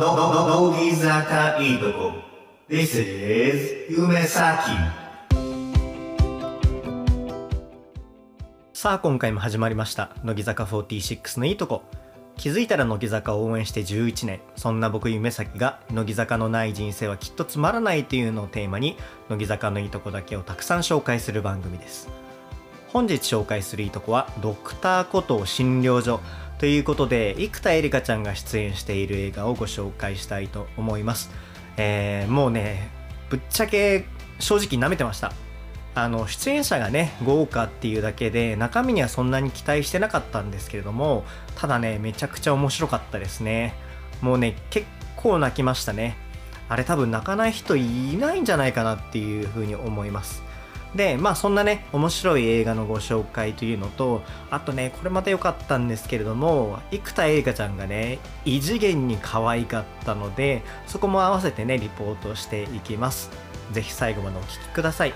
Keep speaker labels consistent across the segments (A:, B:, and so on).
A: 乃木坂いいとこ。This is 夢咲
B: さあ今回も始まりました。乃木坂46のいいとこ。気づいたら乃木坂を応援して11年。そんな僕夢咲が乃木坂のない人生はきっとつまらないというのをテーマに乃木坂のいいとこだけをたくさん紹介する番組です。本日紹介するいいとこはドクターコトー診療所ということで生田絵梨花ちゃんが出演している映画をご紹介したいと思います。えー、もうねぶっちゃけ正直舐めてました。あの出演者がね豪華っていうだけで中身にはそんなに期待してなかったんですけれどもただねめちゃくちゃ面白かったですね。もうね結構泣きましたね。あれ多分泣かない人いないんじゃないかなっていうふうに思います。でまあそんなね面白い映画のご紹介というのとあとねこれまた良かったんですけれども生田絵梨花ちゃんがね異次元に可愛かったのでそこも合わせてねリポートしていきます是非最後までお聴きください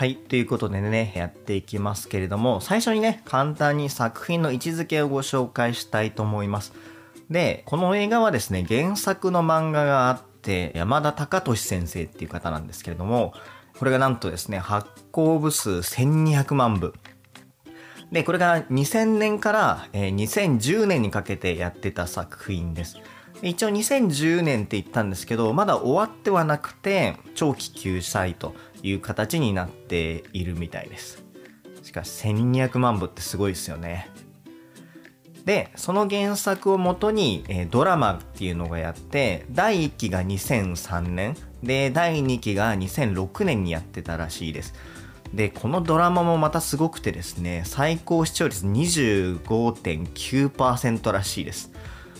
B: はい。ということでね、やっていきますけれども、最初にね、簡単に作品の位置づけをご紹介したいと思います。で、この映画はですね、原作の漫画があって、山田隆俊先生っていう方なんですけれども、これがなんとですね、発行部数1200万部。で、これが2000年から2010年にかけてやってた作品です。一応2010年って言ったんですけど、まだ終わってはなくて、長期休載という形になっているみたいです。しかし1200万部ってすごいですよね。で、その原作をもとに、え、ドラマっていうのがやって、第1期が2003年、で、第2期が2006年にやってたらしいです。で、このドラマもまたすごくてですね、最高視聴率25.9%らしいです。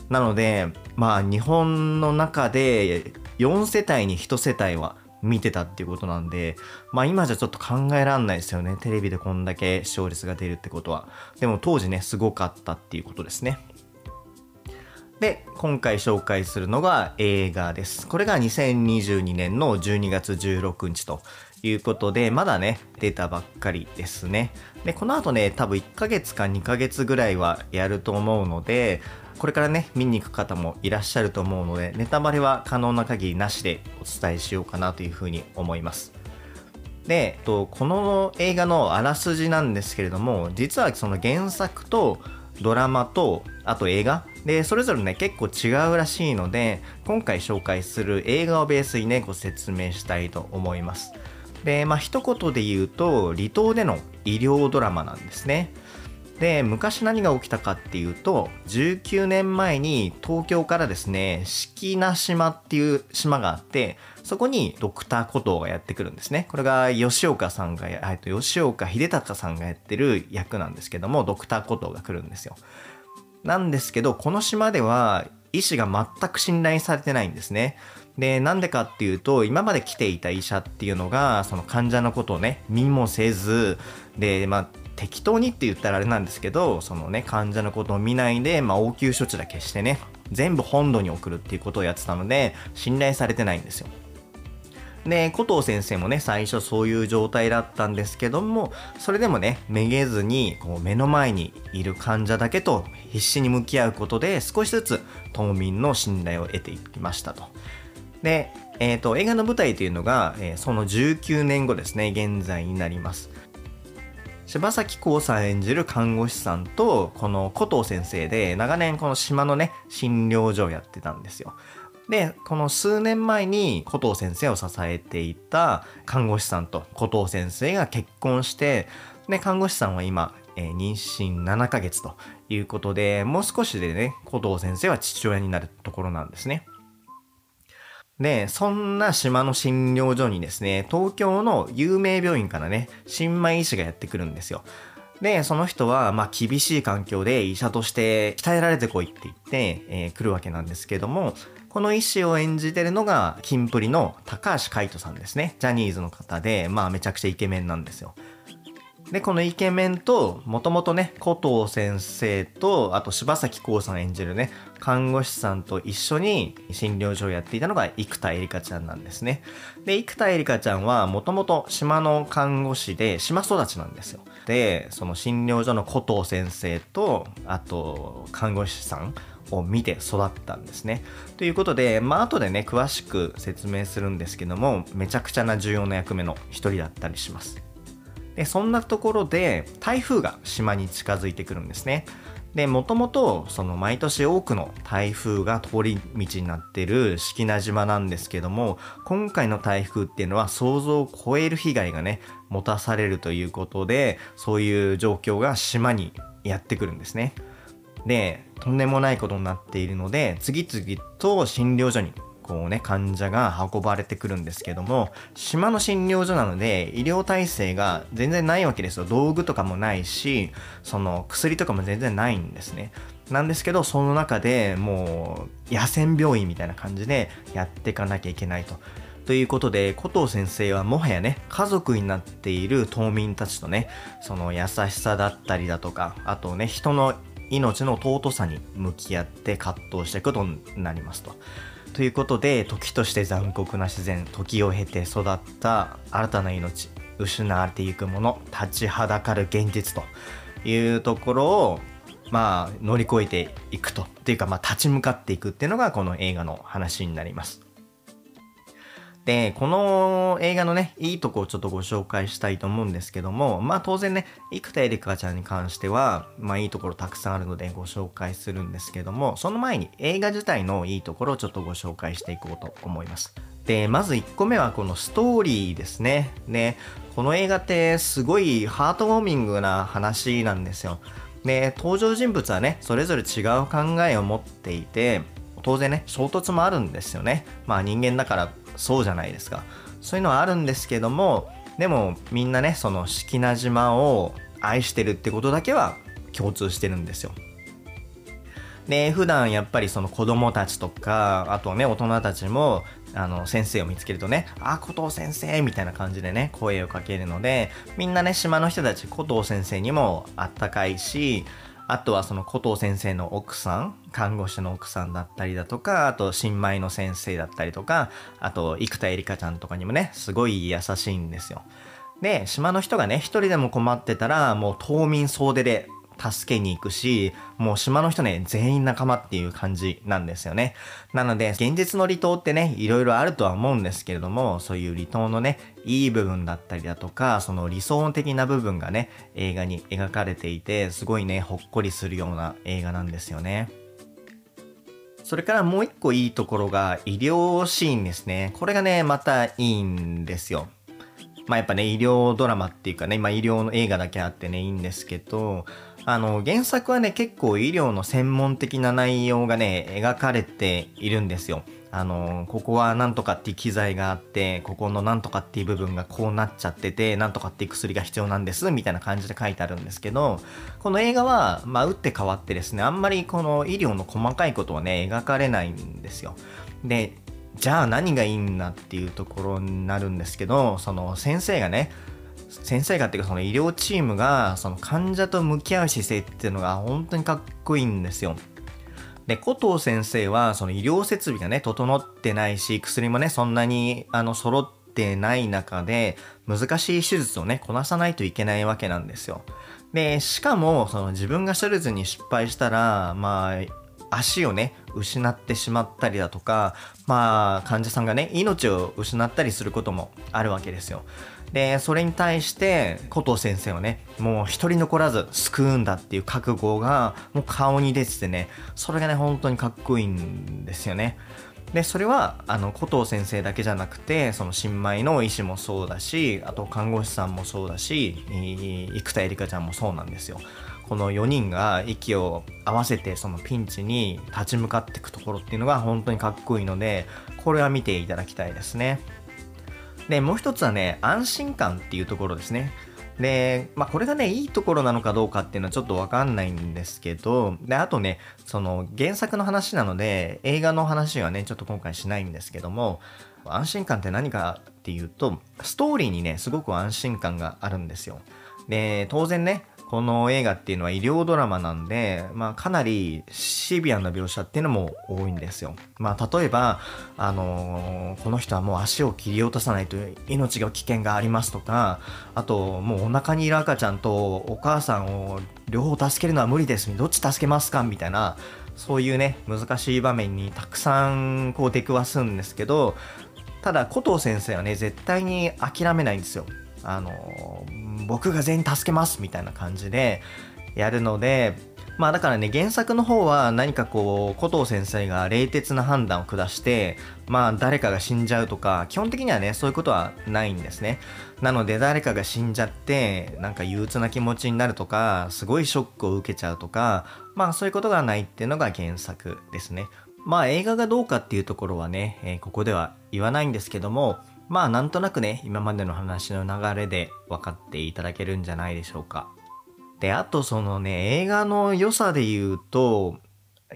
B: なので、まあ日本の中で4世帯に1世帯は見てたっていうことなんで、まあ今じゃちょっと考えらんないですよね。テレビでこんだけ視聴率が出るってことは。でも当時ね、すごかったっていうことですね。で、今回紹介するのが映画です。これが2022年の12月16日ということで、まだね、出たばっかりですね。で、この後ね、多分1ヶ月か2ヶ月ぐらいはやると思うので、これからね、見に行く方もいらっしゃると思うので、ネタバレは可能な限りなしでお伝えしようかなというふうに思います。で、この映画のあらすじなんですけれども、実はその原作とドラマと、あと映画で、それぞれね、結構違うらしいので、今回紹介する映画をベースにね、ご説明したいと思います。で、まあ一言で言うと、離島での医療ドラマなんですね。で昔何が起きたかっていうと19年前に東京からですね式名島っていう島があってそこにドクターコトーがやってくるんですね。これが吉岡さんがえっと吉岡秀隆さんがやってる役なんですけどもドクターコトーが来るんですよ。なんですけどこの島では医師が全く信頼されてないんですね。で、なんでかっていうと、今まで来ていた医者っていうのが、その患者のことをね、見もせず、で、まあ、適当にって言ったらあれなんですけど、そのね、患者のことを見ないで、まあ、応急処置だけしてね、全部本土に送るっていうことをやってたので、信頼されてないんですよ。で、古藤先生もね、最初そういう状態だったんですけども、それでもね、めげずに、こう、目の前にいる患者だけと必死に向き合うことで、少しずつ島民の信頼を得ていきましたと。で、えっ、ー、と、映画の舞台というのが、えー、その19年後ですね、現在になります。柴咲コウさん演じる看護師さんと、この古藤先生で、長年この島のね、診療所をやってたんですよ。で、この数年前に古藤先生を支えていた看護師さんと古藤先生が結婚して、で、看護師さんは今、えー、妊娠7ヶ月ということで、もう少しでね、古藤先生は父親になるところなんですね。で、そんな島の診療所にですね、東京の有名病院からね、新米医師がやってくるんですよ。で、その人は、まあ、厳しい環境で医者として鍛えられてこいって言って、えー、来るわけなんですけども、この医師を演じてるのが、キンプリの高橋海人さんですね。ジャニーズの方で、まあ、めちゃくちゃイケメンなんですよ。で、このイケメンと、もともとね、古藤先生と、あと柴咲コウさん演じるね、看護師さんと一緒に診療所をやっていたのが生田絵梨花ちゃんなんですね。で、生田絵梨花ちゃんは、もともと島の看護師で、島育ちなんですよ。でその診療所の古藤先生とあと看護師さんを見て育ったんですね。ということで、まあ後でね、詳しく説明するんですけども、めちゃくちゃな重要な役目の一人だったりします。で、そんなところで台風が島に近づいてくるんですね。で、もともと、その毎年多くの台風が通り道になっている式名島なんですけども、今回の台風っていうのは想像を超える被害がね、持たされるということで、そういう状況が島にやってくるんですね。で、とんでもないことになっているので、次々と診療所にこうね、患者が運ばれてくるんですけども、島の診療所なので、医療体制が全然ないわけですよ。道具とかもないし、その薬とかも全然ないんですね。なんですけど、その中でもう、野戦病院みたいな感じでやっていかなきゃいけないと。ということで、古藤先生はもはやね、家族になっている島民たちとね、その優しさだったりだとか、あとね、人の命の尊さに向き合って葛藤していくことになりますと。ということで時として残酷な自然時を経て育った新たな命失われていくもの立ちはだかる現実というところをまあ乗り越えていくとっていうかまあ立ち向かっていくっていうのがこの映画の話になります。で、この映画のね、いいとこをちょっとご紹介したいと思うんですけども、まあ当然ね、生田絵梨花ちゃんに関しては、まあいいところたくさんあるのでご紹介するんですけども、その前に映画自体のいいところをちょっとご紹介していこうと思います。で、まず1個目はこのストーリーですね。で、この映画ってすごいハートウォーミングな話なんですよ。で、登場人物はね、それぞれ違う考えを持っていて、当然ね、衝突もあるんですよね。まあ人間だからそうじゃないですか。そういうのはあるんですけども、でもみんなね、その式名島を愛してるってことだけは共通してるんですよ。で、普段やっぱりその子供たちとか、あとね、大人たちも、あの、先生を見つけるとね、あ、古藤先生みたいな感じでね、声をかけるので、みんなね、島の人たち、古藤先生にもあったかいし、あとはその古藤先生の奥さん、看護師の奥さんだったりだとか、あと新米の先生だったりとか、あと生田絵梨花ちゃんとかにもね、すごい優しいんですよ。で、島の人がね、一人でも困ってたら、もう島民総出で助けに行くし、もう島の人ね、全員仲間っていう感じなんですよね。なので、現実の離島ってね、いろいろあるとは思うんですけれども、そういう離島のね、いい部分だったりだとか、その理想的な部分がね、映画に描かれていて、すごいね、ほっこりするような映画なんですよね。それからもう一個いいところが医療シーンですね。これがね、またいいんですよ。まあやっぱね、医療ドラマっていうかね、まあ医療の映画だけあってね、いいんですけど、あの、原作はね、結構医療の専門的な内容がね、描かれているんですよ。あの、ここはなんとかっていう機材があって、ここのなんとかっていう部分がこうなっちゃってて、なんとかっていう薬が必要なんです、みたいな感じで書いてあるんですけど、この映画は、まあ、打って変わってですね、あんまりこの医療の細かいことはね、描かれないんですよ。で、じゃあ何がいいんだっていうところになるんですけど、その先生がね、先生がっていうかその医療チームがその患者と向き合う姿勢っていうのが本当にかっこいいんですよ。で、古藤先生はその医療設備がね、整ってないし、薬もね、そんなにあの揃ってない中で、難しい手術をね、こなさないといけないわけなんですよ。で、しかも、その自分が手術に失敗したら、まあ、足をね、失ってしまったりだとか、まあ、患者さんがね、命を失ったりすることもあるわけですよ。で、それに対して、古藤先生はね、もう一人残らず救うんだっていう覚悟が、もう顔に出ててね、それがね、本当にかっこいいんですよね。で、それは、あの、古藤先生だけじゃなくて、その新米の医師もそうだし、あと看護師さんもそうだし、生田絵梨花ちゃんもそうなんですよ。この4人が息を合わせてそのピンチに立ち向かっていくところっていうのが本当にかっこいいので、これは見ていただきたいですね。で、もう一つはね、安心感っていうところですね。で、まあ、これがね、いいところなのかどうかっていうのはちょっとわかんないんですけど、で、あとね、その原作の話なので、映画の話はね、ちょっと今回しないんですけども、安心感って何かっていうと、ストーリーにね、すごく安心感があるんですよ。で、当然ね、この映画っていうのは医療ドラマなんで、まあ、かなりシビアな描写っていうのも多いんですよ。まあ、例えば、あのーこの人はもう足を切り落とさないと命が危険がありますとか、あと、もうお腹にいる赤ちゃんとお母さんを両方助けるのは無理です。どっち助けますか？みたいな、そういうね、難しい場面にたくさんこう出くわすんですけど、ただ、古藤先生はね、絶対に諦めないんですよ。あの僕が全員助けますみたいな感じでやるのでまあだからね原作の方は何かこう古藤先生が冷徹な判断を下してまあ誰かが死んじゃうとか基本的にはねそういうことはないんですね。なので誰かが死んじゃってなんか憂鬱な気持ちになるとかすごいショックを受けちゃうとかまあそういうことがないっていうのが原作ですね。まあ映画がどうかっていうところはね、えーここでは言わないんですけどもまあなんとなくね、今までの話の流れで分かっていただけるんじゃないでしょうか。で、あとそのね、映画の良さで言うと、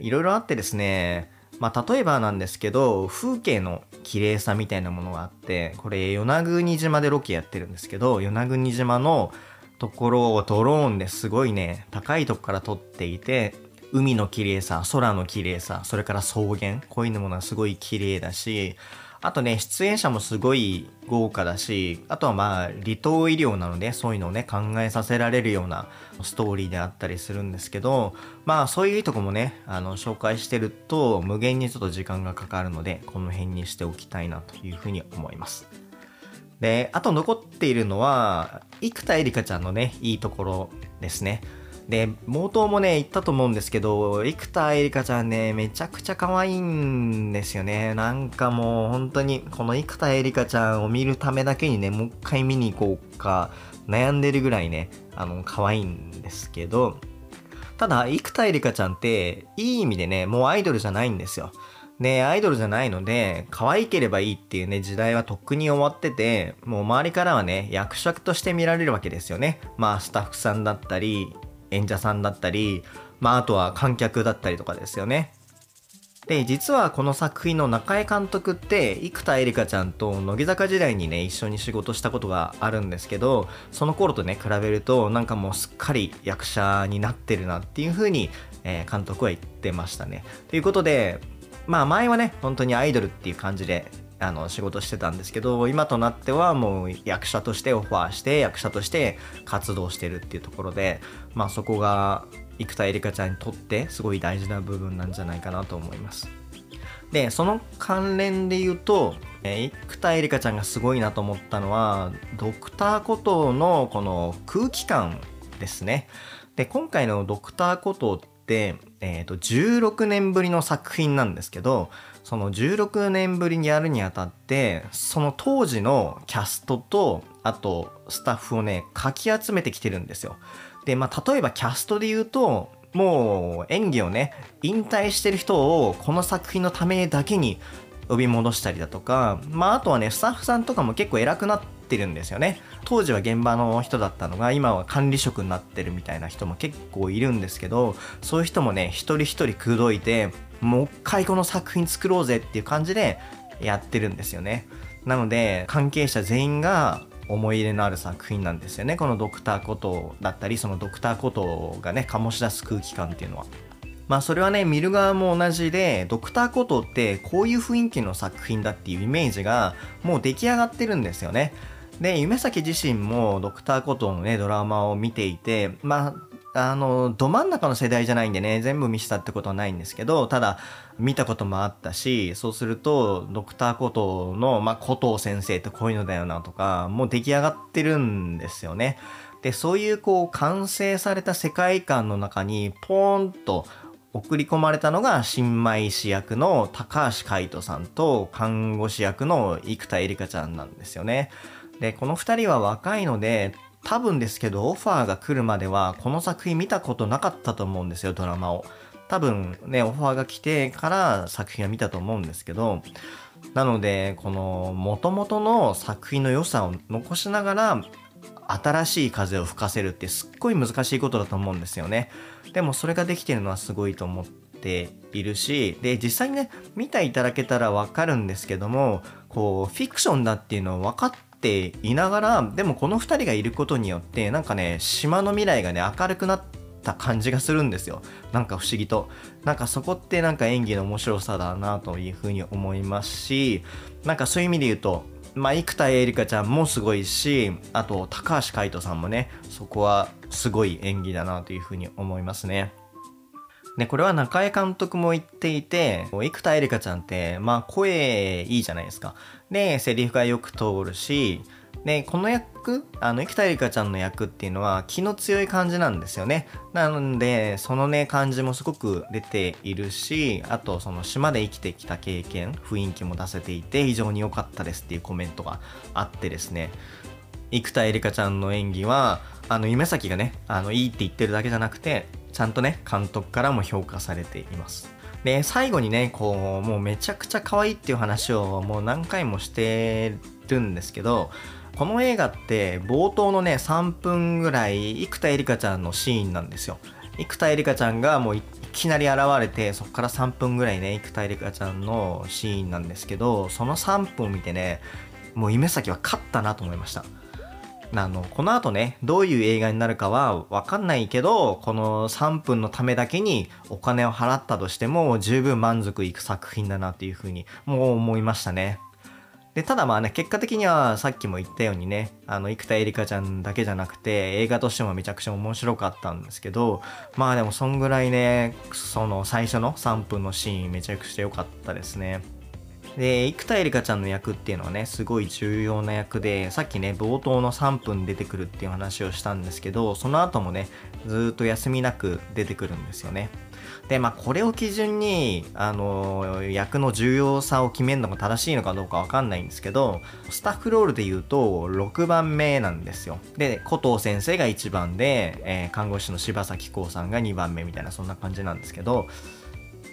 B: いろいろあってですね、まあ例えばなんですけど、風景の綺麗さみたいなものがあって、これ与那国島でロケやってるんですけど、与那国島のところをドローンですごいね、高いとこから撮っていて、海の綺麗さ、空の綺麗さ、それから草原、こういうものがすごい綺麗だし、あとね、出演者もすごい豪華だし、あとはまあ、離島医療なので、そういうのをね、考えさせられるようなストーリーであったりするんですけど、まあ、そういうとこもね、あの、紹介してると、無限にちょっと時間がかかるので、この辺にしておきたいなというふうに思います。で、あと残っているのは、生田絵梨花ちゃんのね、いいところですね。で、冒頭もね、言ったと思うんですけど、生田絵梨花ちゃんね、めちゃくちゃ可愛いんですよね。なんかもう本当に、この生田絵梨花ちゃんを見るためだけにね、もう一回見に行こうか、悩んでるぐらいね、あの、可愛いんですけど、ただ、生田絵梨花ちゃんって、いい意味でね、もうアイドルじゃないんですよ。で、アイドルじゃないので、可愛ければいいっていうね、時代はとっくに終わってて、もう周りからはね、役者として見られるわけですよね。まあ、スタッフさんだったり、演者さんだったり、まあ、あとは観客だったりとかですよね。で、実はこの作品の中江監督って、生田絵梨花ちゃんと乃木坂時代にね、一緒に仕事したことがあるんですけど、その頃とね、比べると、なんかもうすっかり役者になってるなっていう風に、えー監督は言ってましたね。ということで、まあ前はね、本当にアイドルっていう感じで、あの仕事してたんですけど今となってはもう役者としてオファーして役者として活動してるっていうところでまあそこが生田絵梨花ちゃんにとってすごい大事な部分なんじゃないかなと思います。でその関連で言うと、え生田絵梨花ちゃんがすごいなと思ったのはドクターコトーのこの空気感ですね。で今回のドクターコトーって、えーと16年ぶりの作品なんですけどその16年ぶりにやるにあたってその当時のキャストとあとスタッフをねかき集めてきてるんですよ。でまあ例えばキャストで言うともう演技をね引退してる人をこの作品のためだけに呼び戻したりだとかまああとはねスタッフさんとかも結構偉くなってるんですよね。当時は現場の人だったのが今は管理職になってるみたいな人も結構いるんですけどそういう人もね一人一人口説いてもう一回この作品作ろうぜっていう感じでやってるんですよね。なので関係者全員が思い入れのある作品なんですよね。このドクターコトーだったりそのドクターコトーがね醸し出す空気感っていうのは。まあそれはね見る側も同じでドクターコトーってこういう雰囲気の作品だっていうイメージがもう出来上がってるんですよね。で夢咲自身もドクターコトーのねドラマを見ていてまああのど真ん中の世代じゃないんでね全部見せたってことはないんですけどただ見たこともあったしそうするとドクターコトーの、まあ、コトー先生ってこういうのだよなとかもう出来上がってるんですよね。でそういうこう完成された世界観の中にポーンと送り込まれたのが新米医師役の高橋海人さんと看護師役の生田絵梨花ちゃんなんですよね。でこの2人は若いので多分ですけどオファーが来るまではこの作品見たことなかったと思うんですよドラマを。多分ねオファーが来てから作品は見たと思うんですけどなのでこの元々の作品の良さを残しながら新しい風を吹かせるってすっごい難しいことだと思うんですよね。でもそれができてるのはすごいと思っているしで実際にね見ていただけたらわかるんですけどもこうフィクションだっていうのは分かってっていながらでもこの2人がいることによってなんかね島の未来がね明るくなった感じがするんですよなんか不思議となんかそこってなんか演技の面白さだなというふうに思いますしなんかそういう意味で言うとまあ、生田絵梨花ちゃんもすごいし、あと、高橋海人さんもね、そこはすごい演技だなというふうに思いますね。で、これは中江監督も言っていて、生田絵梨花ちゃんって、まあ声いいじゃないですか。で、セリフがよく通るし、で、この役、あの、生田絵梨花ちゃんの役っていうのは気の強い感じなんですよね。なので、そのね、感じもすごく出ているし、あと、その島で生きてきた経験、雰囲気も出せていて、非常に良かったですっていうコメントがあってですね、生田絵梨花ちゃんの演技は、あの、夢咲がね、あの、いいって言ってるだけじゃなくて、ちゃんとね、監督からも評価されています。で、最後にね、こう、もうめちゃくちゃ可愛いっていう話をもう何回もしてるんですけど、この映画って冒頭のね、3分ぐらい、生田絵梨花ちゃんのシーンなんですよ。生田絵梨花ちゃんがもういきなり現れて、そこから3分ぐらいね、生田絵梨花ちゃんのシーンなんですけど、その3分を見てね、もう夢咲は勝ったなと思いました。あの、この後ね、どういう映画になるかはわかんないけど、この3分のためだけにお金を払ったとしても十分満足いく作品だなっていうふうにもう思いましたね。で、ただまあね、結果的にはさっきも言ったようにね、あの、生田絵梨花ちゃんだけじゃなくて、映画としてもめちゃくちゃ面白かったんですけど、まあでもそんぐらいね、その最初の3分のシーンめちゃくちゃ良かったですね。で、生田絵梨花ちゃんの役っていうのはね、すごい重要な役で、さっきね、冒頭の3分出てくるっていう話をしたんですけど、その後もね、ずっと休みなく出てくるんですよね。で、まあ、これを基準に、あのー、役の重要さを決めるのが正しいのかどうかわかんないんですけど、スタッフロールで言うと、6番目なんですよ。で、古藤先生が1番で、えー、看護師の柴咲コウさんが2番目みたいな、そんな感じなんですけど、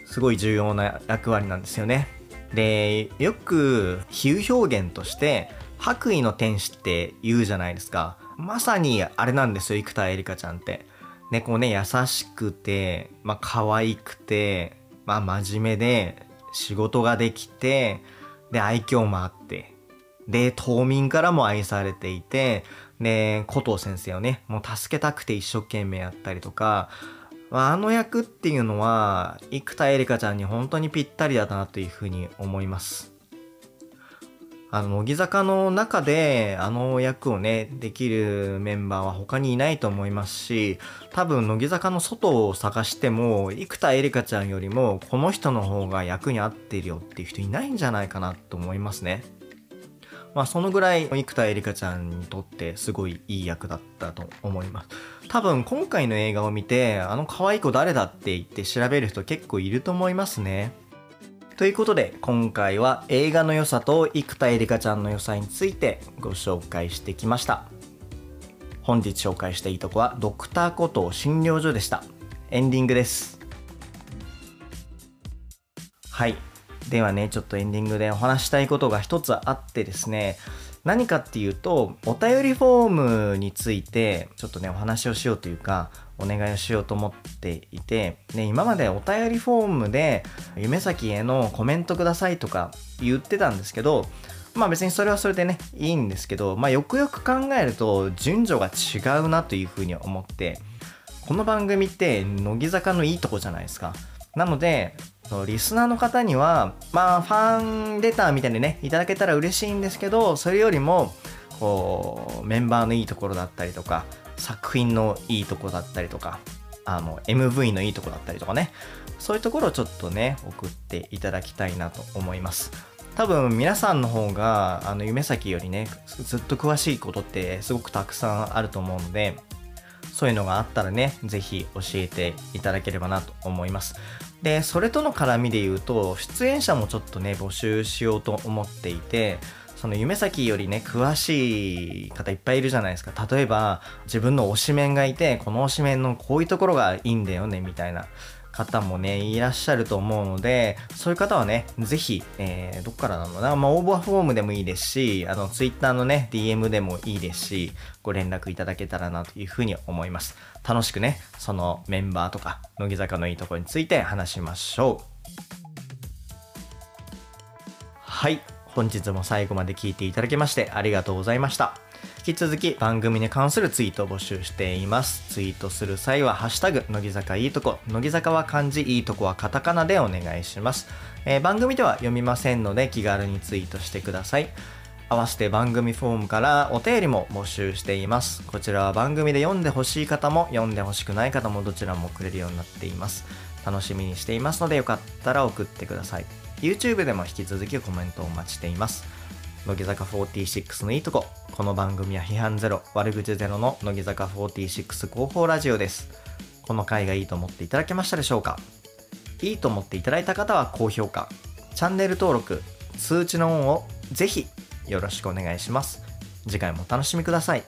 B: すごい重要な役割なんですよね。で、よく比喩表現として、白衣の天使って言うじゃないですか。まさにあれなんですよ、生田絵梨花ちゃんって。ね、こうね、優しくて、まあ可愛くて、まあ真面目で、仕事ができて、で、愛嬌もあって、で、島民からも愛されていて、で、古藤先生をね、もう助けたくて一生懸命やったりとか、あの役っていうのは、生田絵梨花ちゃんに本当にぴったりだなというふうに思います。あの、乃木坂の中であの役をね、できるメンバーは他にいないと思いますし、多分乃木坂の外を探しても、生田絵梨花ちゃんよりもこの人の方が役に合ってるよっていう人いないんじゃないかなと思いますね。まあそのぐらい生田絵梨花ちゃんにとってすごいいい役だったと思います。多分今回の映画を見て、あの可愛い子誰だって言って調べる人結構いると思いますね。ということで今回は映画の良さと生田絵梨花ちゃんの良さについてご紹介してきました。本日紹介したいいとこはドクターコトー診療所でした。エンディングです。はい。ではね、ちょっとエンディングでお話したいことが一つあってですね、何かっていうと、お便りフォームについて、ちょっとね、お話をしようというか、お願いをしようと思っていて、ね、今までお便りフォームで、夢咲へのコメントくださいとか言ってたんですけど、まあ別にそれはそれでね、いいんですけど、まあよくよく考えると、順序が違うなというふうに思って、この番組って乃木坂のいいとこじゃないですか。なので、そうリスナーの方にはまあファンレターみたいにねいただけたら嬉しいんですけどそれよりもこうメンバーのいいところだったりとか作品のいいとこだったりとかあの MV のいいとこだったりとかねそういうところをちょっとね送っていただきたいなと思います多分皆さんの方があの夢咲よりねずっと詳しいことってすごくたくさんあると思うのでそういうのがあったらね、ぜひ教えていただければなと思います。で、それとの絡みで言うと、出演者もちょっとね、募集しようと思っていて、その夢咲よりね、詳しい方いっぱいいるじゃないですか。例えば、自分の推しメンがいて、この推しメンのこういうところがいいんだよね、みたいな。方もね、いらっしゃると思うので、そういう方はね、ぜひ、えー、どっからなのかな、まあ、応募フォームでもいいですし、あの、ツイッターのね、DM でもいいですし、ご連絡いただけたらなというふうに思います。楽しくね、そのメンバーとか、乃木坂のいいところについて話しましょう。はい。本日も最後まで聞いていただきましてありがとうございました。引き続き番組に関するツイートを募集しています。ツイートする際は、ハッシュタグ、乃木坂いいとこ、乃木坂は漢字、いいとこはカタカナでお願いします。えー番組では読みませんので気軽にツイートしてください。合わせて番組フォームからお便りも募集しています。こちらは番組で読んでほしい方も読んでほしくない方もどちらもくれるようになっています。楽しみにしていますのでよかったら送ってください。YouTube でも引き続きコメントをお待ちしています。乃木坂46のいいとこ。この番組は批判ゼロ、悪口ゼロの乃木坂46広報ラジオです。この回がいいと思っていただけましたでしょうか？いいと思っていただいた方は高評価、チャンネル登録、通知のオンをぜひよろしくお願いします。次回もお楽しみください。